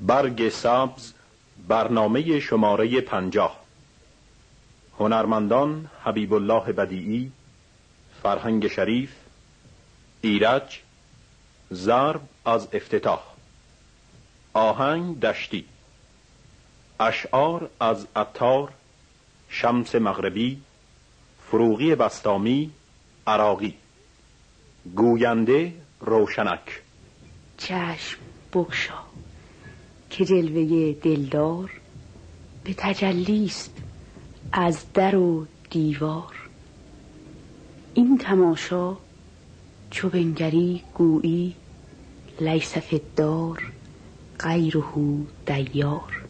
برگ سبز برنامه شماره پنجاه. هنرمندان حبیب الله بدیعی فرهنگ شریف ایرج ضرب از افتتاح. آهنگ دشتی. اشعار از اتار شمس مغربی فروغی بستامی عراقی. گوینده روشنک. چشم بگشا. که جلوه دلدار به تجلیست از در و دیوار. این تماشا چو بنگری گویی لیس فی الدار غیره دیار.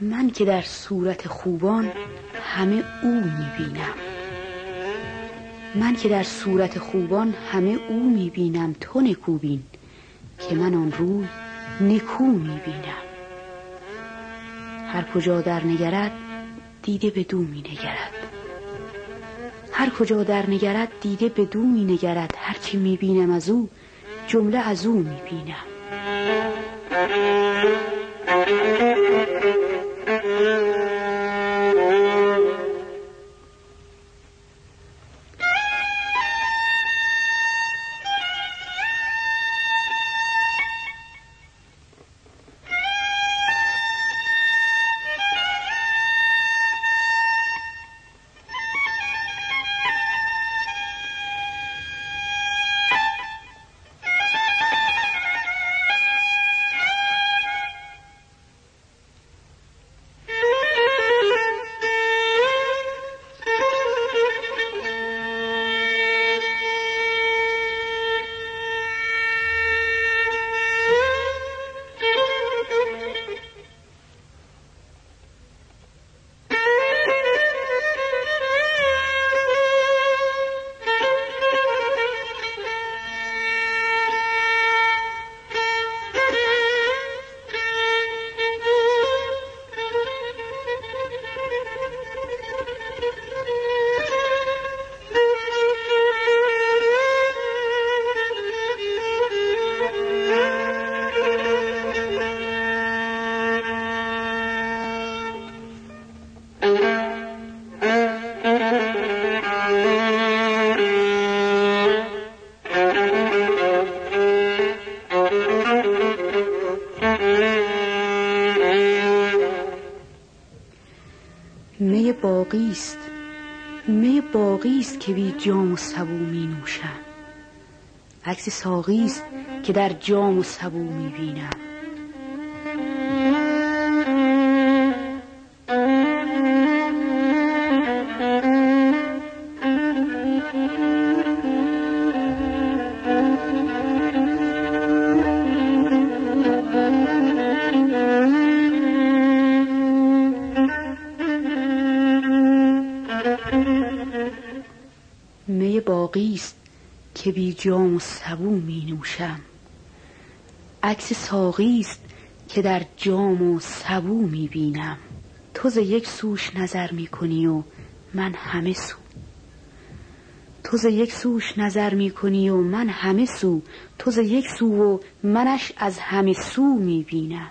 من که در صورت خوبان همه او می‌بینم. من که در صورت خوبان همه او می‌بینم. تو نکوبین که من آن روی نکو می‌بینم. هر کجا در نگرد دیده به دو می نگرد هر کجا در نگرد دیده به دو می نگرد هرچی می بینم از او جمله از او می عکس ساقی است که در جام و سبو می بینم باقی است. که بی جام و سبو می نوشم. عکس ساقی است که در جام و سبو می بینم. تو ز یک سوش نظر می کنی و من همه سو. تو ز یک سوش نظر می کنی و من همه سو. تو ز یک سو و منش از همه سو می بینم.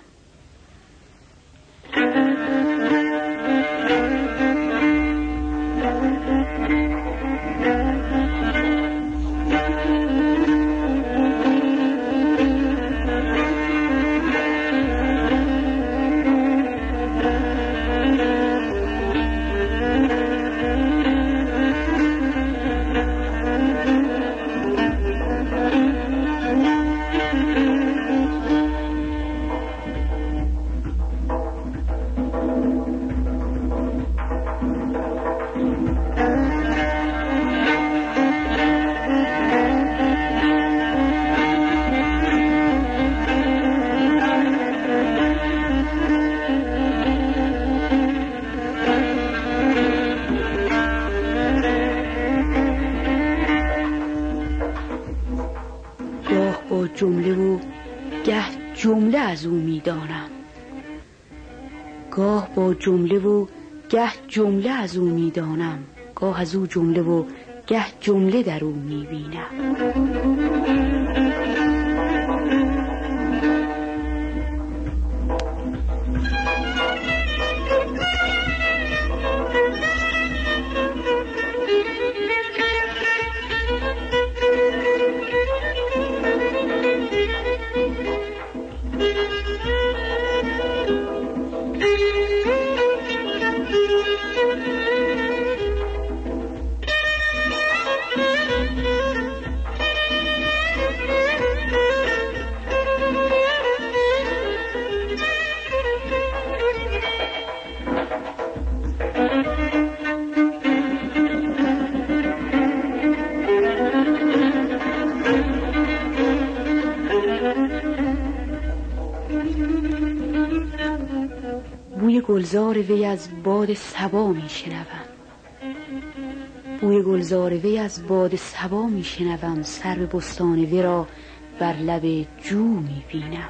جمله و گه جمله از او می‌دانم. گاه از او جمله و گه جمله در او می‌بینم. گلزار وی از باد سبا می شنوم بوی گلزار وی از باد سبا می شنوم سر بستان وی را بر لب جو می بینم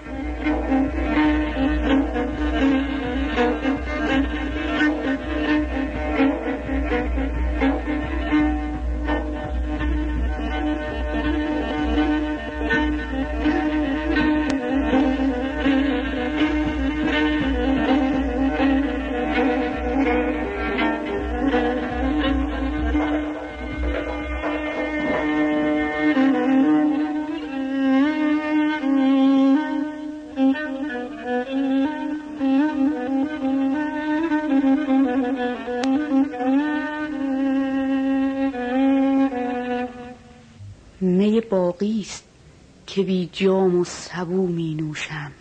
که بی جام و سبو می نوشم.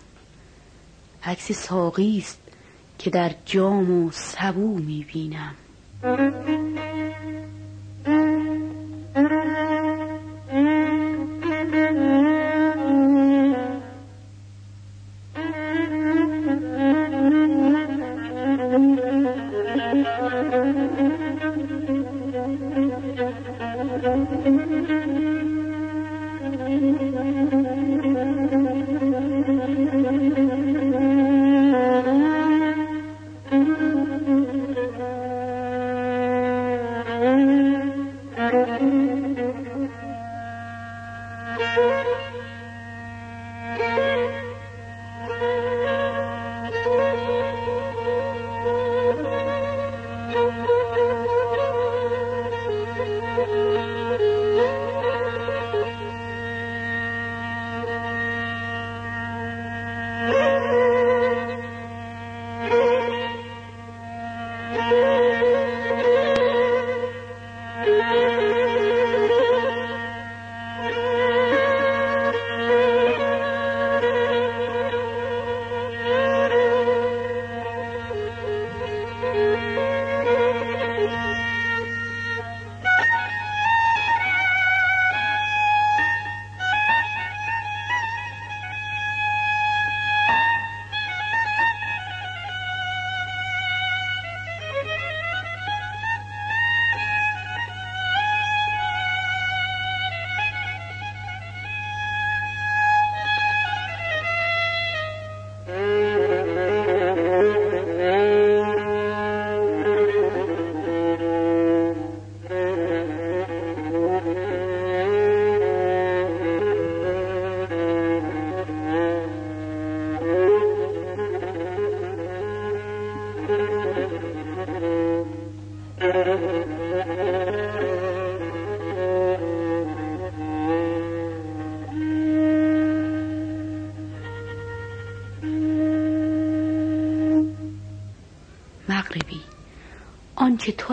عکس ساقی است که در جام و سبو می بینم.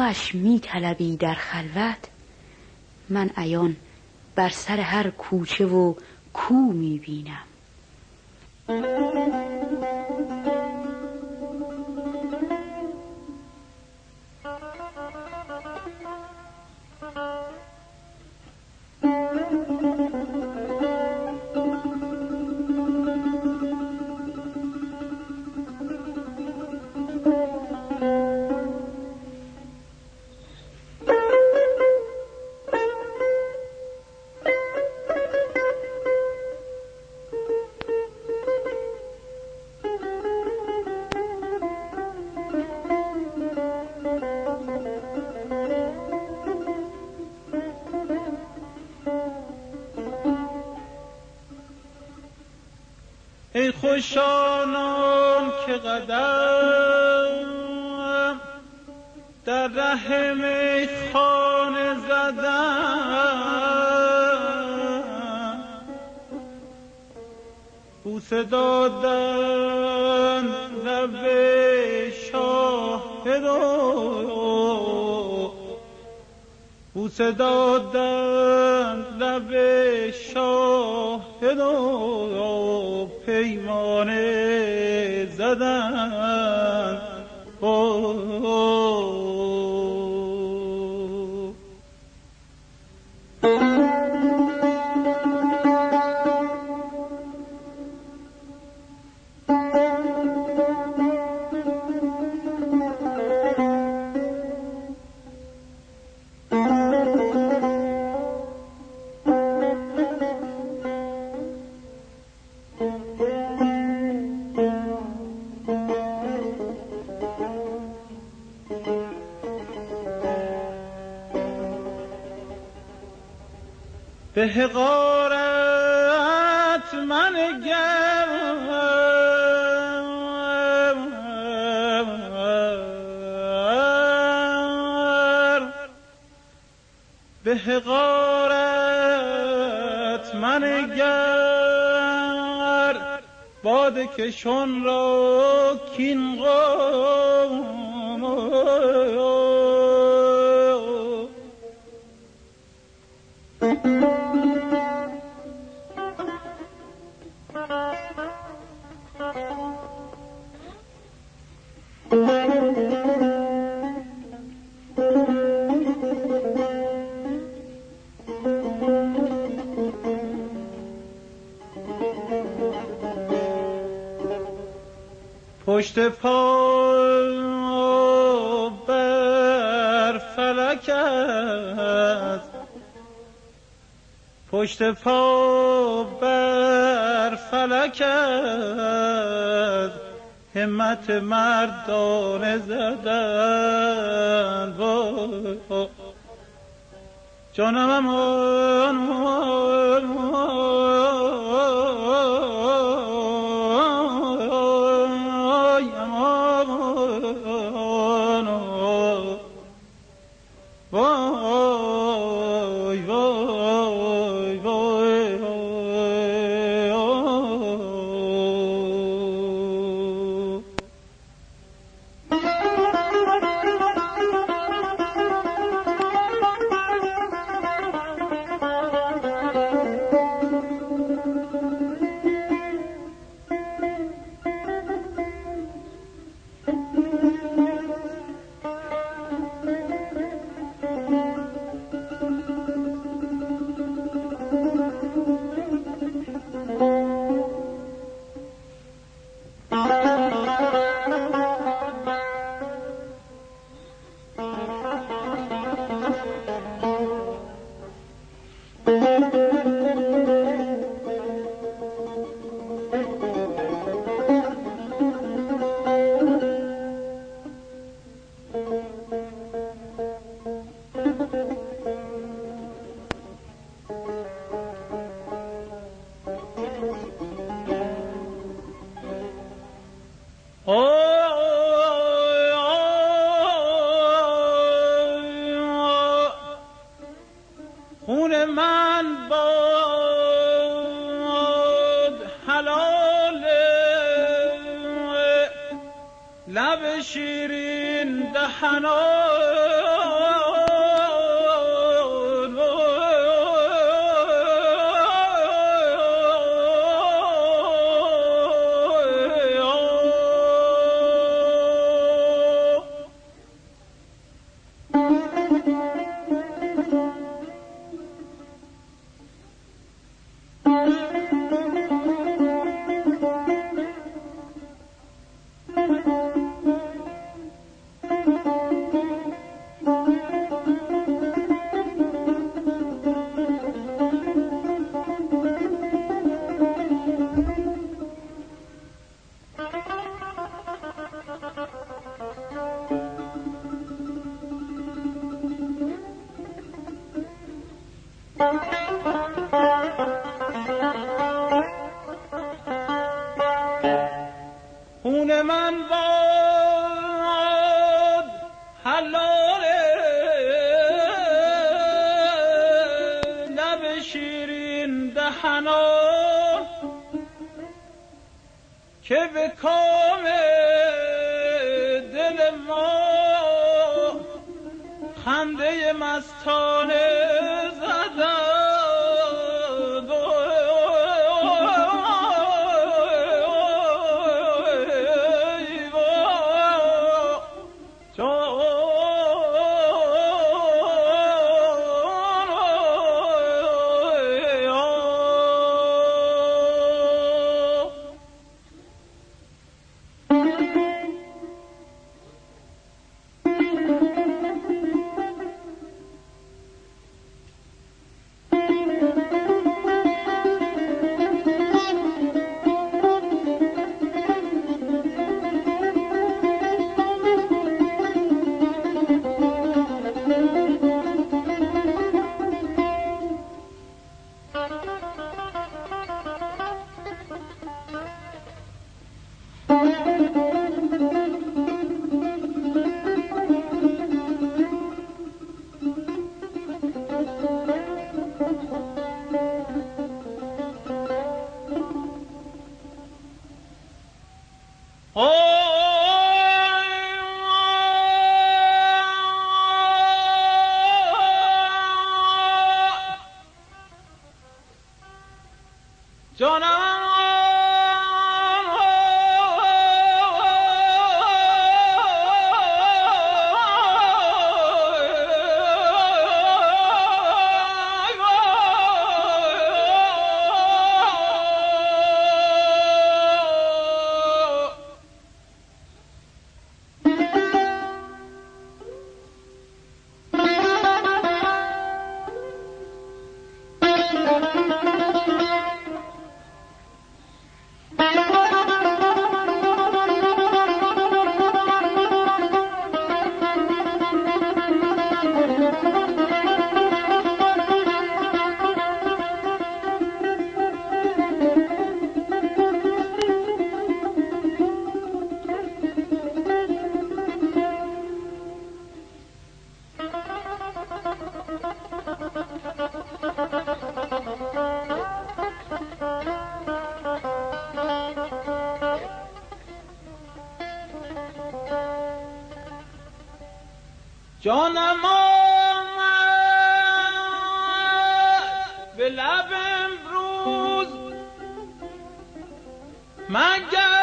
توش می طلبی در خلوت. من عیان بر سر هر کوچه و کو می بینم قدم در ره خانه زدن بوسه دادن لب شاهدو بوسه دادن لب شاهدو پیمانه زدن به حقارت من گم به حقارت من گر باد کشون را کین پشت پا بر فلک است پشت پا بر فلک است همت مردان زدن. جانم امان جانم مگر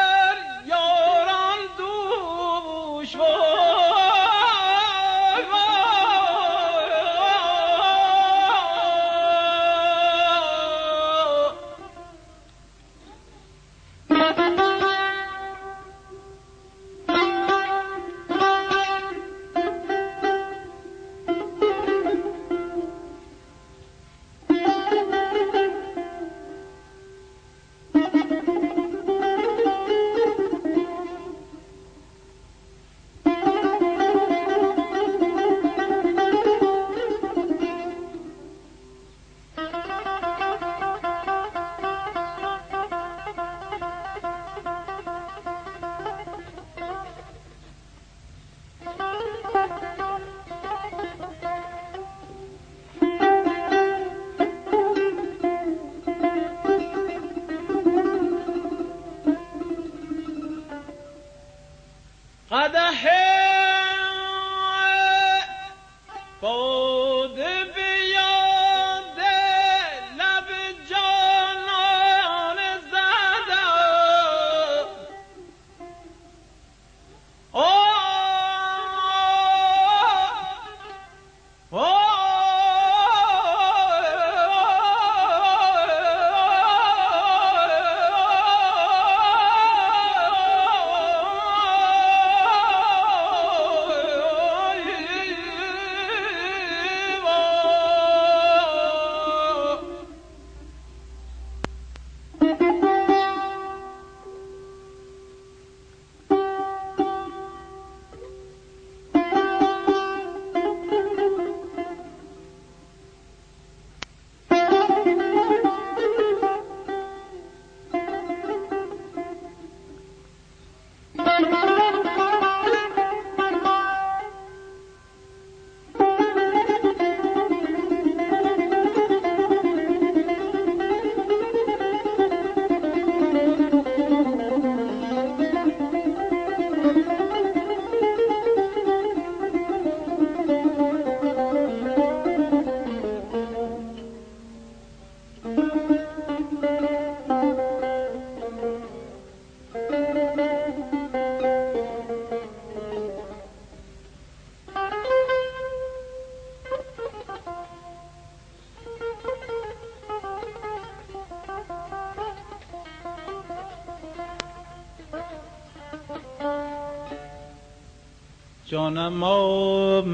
جانم آمد.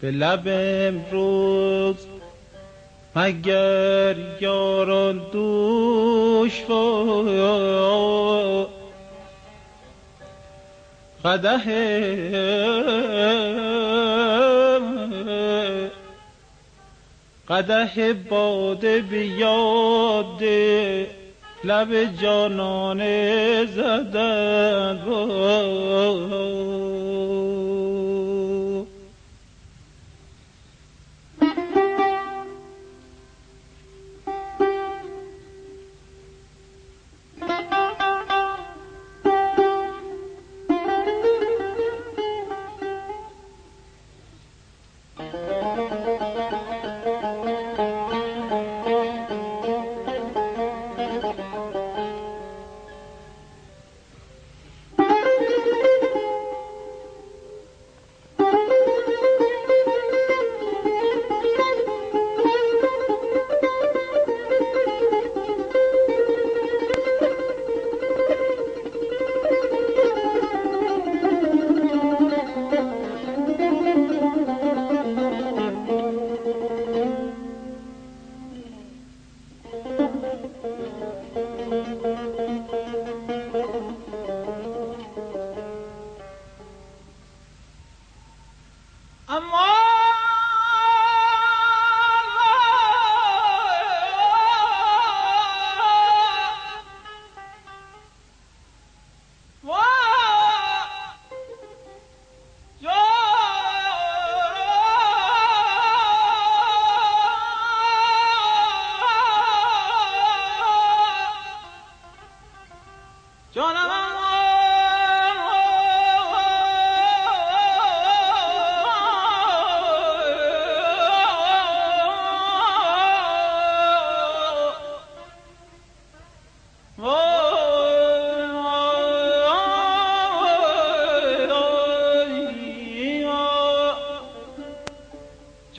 به لب امروز مگر یاران دوش قده قده باده بیاده لب جانانه زدن این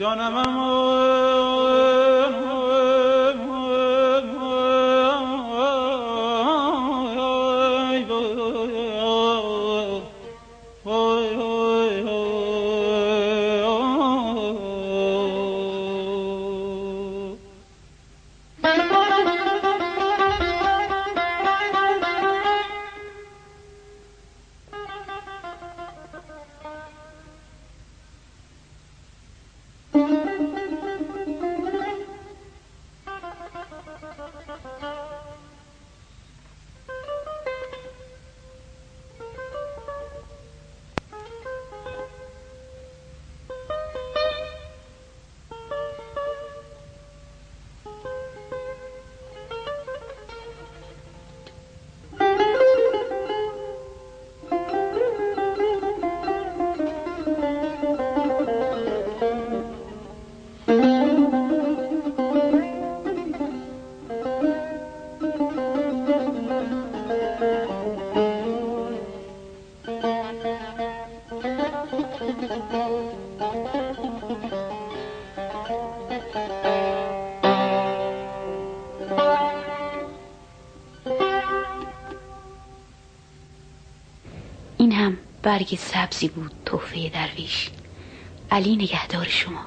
جانم برگ سبزی بود تحفه درویش. علی نگهدار شما.